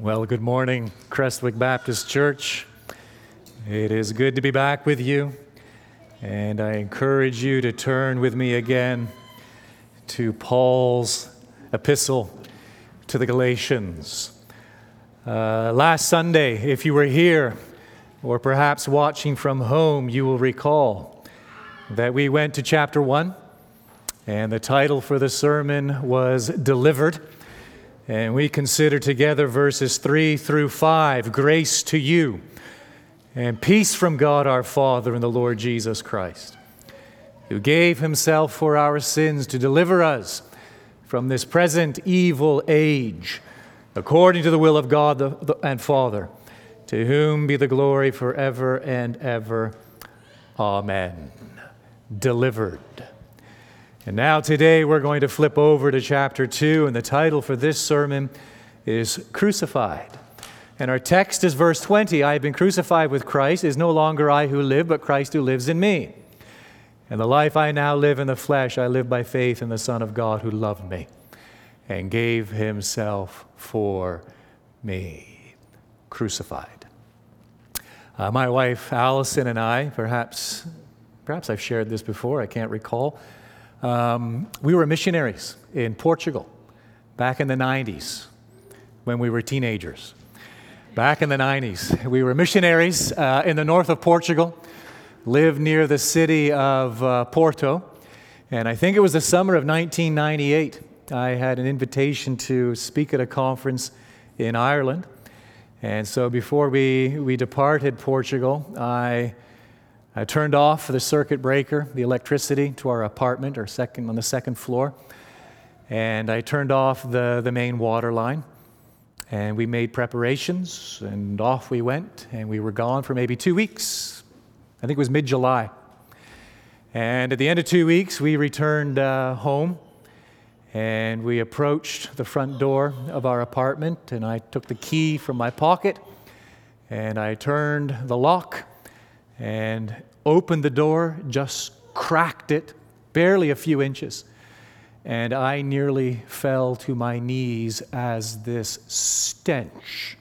Well, good morning, Crestwick Baptist Church. It is good to be back with you, and I encourage you to turn with me again to Paul's epistle to the Galatians. Uh, last Sunday, if you were here, or perhaps watching from home, you will recall that we went to chapter 1, and the title for the sermon was Delivered. And we consider together verses 3 through 5 grace to you and peace from God our Father and the Lord Jesus Christ, who gave himself for our sins to deliver us from this present evil age, according to the will of God the, the, and Father, to whom be the glory forever and ever. Amen. Delivered. And now, today, we're going to flip over to chapter 2, and the title for this sermon is Crucified. And our text is verse 20 I have been crucified with Christ. It is no longer I who live, but Christ who lives in me. And the life I now live in the flesh, I live by faith in the Son of God who loved me and gave himself for me. Crucified. Uh, my wife Allison and I, perhaps, perhaps I've shared this before, I can't recall. Um, we were missionaries in Portugal back in the 90s when we were teenagers. Back in the 90s, we were missionaries uh, in the north of Portugal, lived near the city of uh, Porto, and I think it was the summer of 1998. I had an invitation to speak at a conference in Ireland. And so before we, we departed Portugal, I I turned off the circuit breaker, the electricity to our apartment or second on the second floor. And I turned off the, the main water line. And we made preparations and off we went. And we were gone for maybe two weeks. I think it was mid July. And at the end of two weeks, we returned uh, home and we approached the front door of our apartment. And I took the key from my pocket and I turned the lock and opened the door, just cracked it, barely a few inches. And I nearly fell to my knees as this stench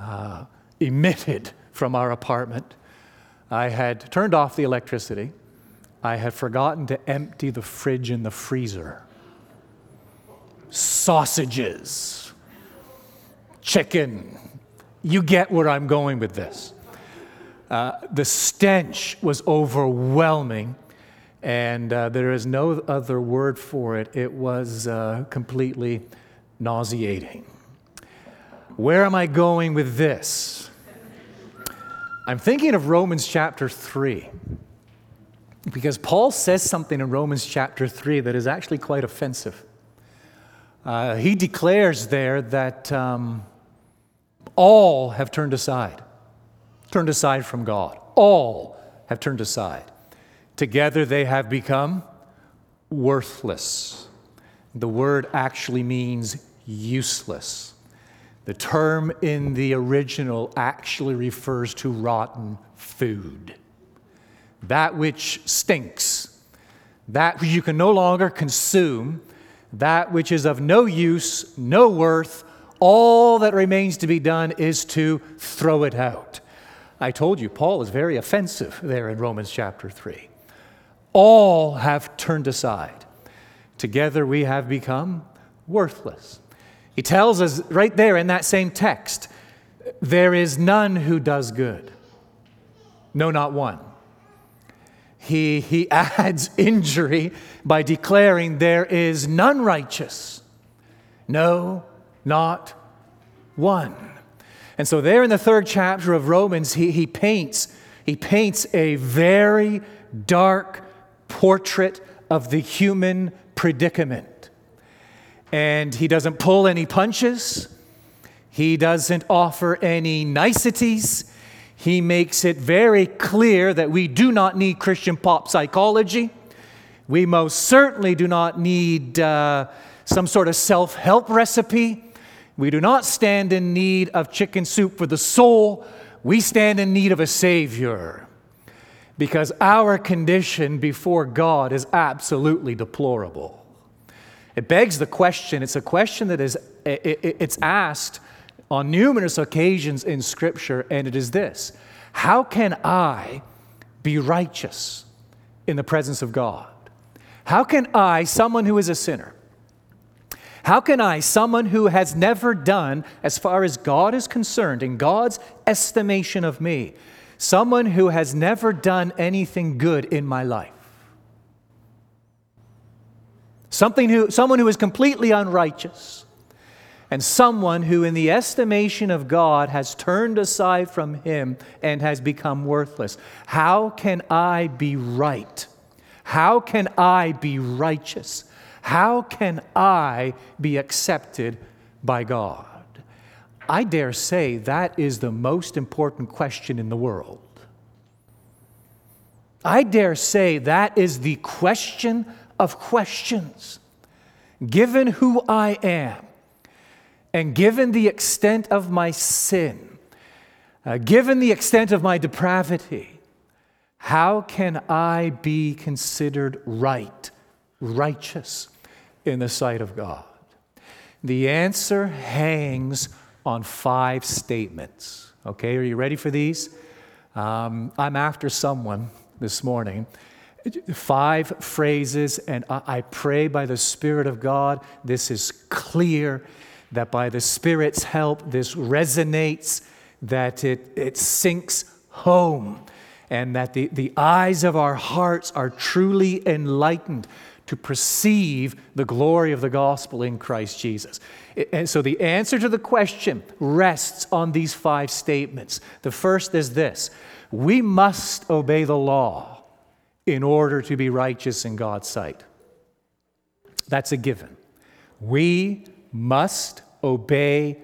uh, emitted from our apartment. I had turned off the electricity. I had forgotten to empty the fridge and the freezer. Sausages, chicken. You get where I'm going with this. Uh, the stench was overwhelming, and uh, there is no other word for it. It was uh, completely nauseating. Where am I going with this? I'm thinking of Romans chapter 3. Because Paul says something in Romans chapter 3 that is actually quite offensive. Uh, he declares there that um, all have turned aside turned aside from God. All have turned aside. Together they have become worthless. The word actually means useless. The term in the original actually refers to rotten food. That which stinks, that which you can no longer consume, that which is of no use, no worth, all that remains to be done is to throw it out. I told you, Paul is very offensive there in Romans chapter 3. All have turned aside. Together we have become worthless. He tells us right there in that same text there is none who does good. No, not one. He, he adds injury by declaring there is none righteous. No, not one. And so, there in the third chapter of Romans, he, he, paints, he paints a very dark portrait of the human predicament. And he doesn't pull any punches, he doesn't offer any niceties. He makes it very clear that we do not need Christian pop psychology. We most certainly do not need uh, some sort of self help recipe. We do not stand in need of chicken soup for the soul. We stand in need of a Savior because our condition before God is absolutely deplorable. It begs the question, it's a question that is it's asked on numerous occasions in Scripture, and it is this How can I be righteous in the presence of God? How can I, someone who is a sinner, how can I, someone who has never done, as far as God is concerned, in God's estimation of me, someone who has never done anything good in my life, something who, someone who is completely unrighteous, and someone who, in the estimation of God, has turned aside from Him and has become worthless, how can I be right? How can I be righteous? How can I be accepted by God? I dare say that is the most important question in the world. I dare say that is the question of questions. Given who I am, and given the extent of my sin, uh, given the extent of my depravity, how can I be considered right, righteous in the sight of God? The answer hangs on five statements. Okay, are you ready for these? Um, I'm after someone this morning. Five phrases, and I, pray by the Spirit of God, this is clear, that by the Spirit's help, this resonates, that it, it sinks home and that the, the eyes of our hearts are truly enlightened to perceive the glory of the gospel in Christ Jesus. And so the answer to the question rests on these five statements. The first is this we must obey the law in order to be righteous in God's sight. That's a given. We must obey